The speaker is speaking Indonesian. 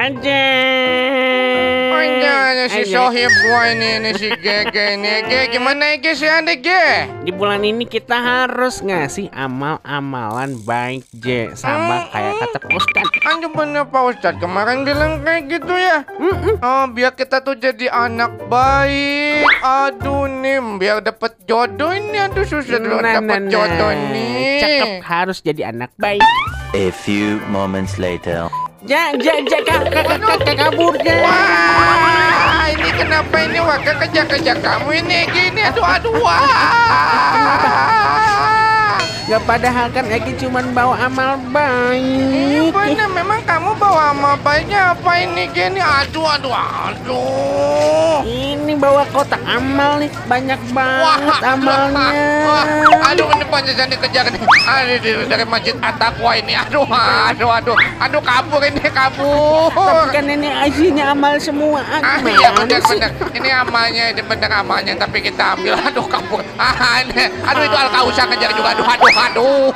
aja. Oh, jangan si. Sohib gua ini, ini si Gege ini. Ge, gimana ya Ge, si Ade Ge? Di bulan ini kita harus ngasih amal-amalan baik J sama kayak kata Pak Ustadz. Anjir bener Pak Ustadz kemarin bilang kayak gitu ya. Oh, biar kita tuh jadi anak baik. Aduh nih, biar dapet jodoh ini. Aduh susah loh Nah, dapet nah, nah. jodoh nih. Cakep harus jadi anak baik. A few moments later. Ja, ja, ja, kak, kak, kak, kak, kabur ja. Wah, ini kenapa ini wakil kerja-kerja kamu ini gini? Aduh, aduh, wah. Gak padahal kan Eki cuman bawa amal baik. bener, memang kamu bawa sama baiknya apa ini gini? Aduh, aduh, aduh. Ini bawa kotak amal nih, banyak banget amalnya. Wah, aduh, ini panjang dikejar nih. Aduh, dari, dari masjid Atakwa ini. Aduh, aduh, aduh, aduh, kabur ini, kabur. Tapi kan ini isinya amal semua. Ah, iya benar sih? benar. Ini amalnya, ini benar amalnya, tapi kita ambil. Aduh, kabur. Ah, ini. Aduh, itu Al Kausa ngejar juga. Aduh, aduh, aduh.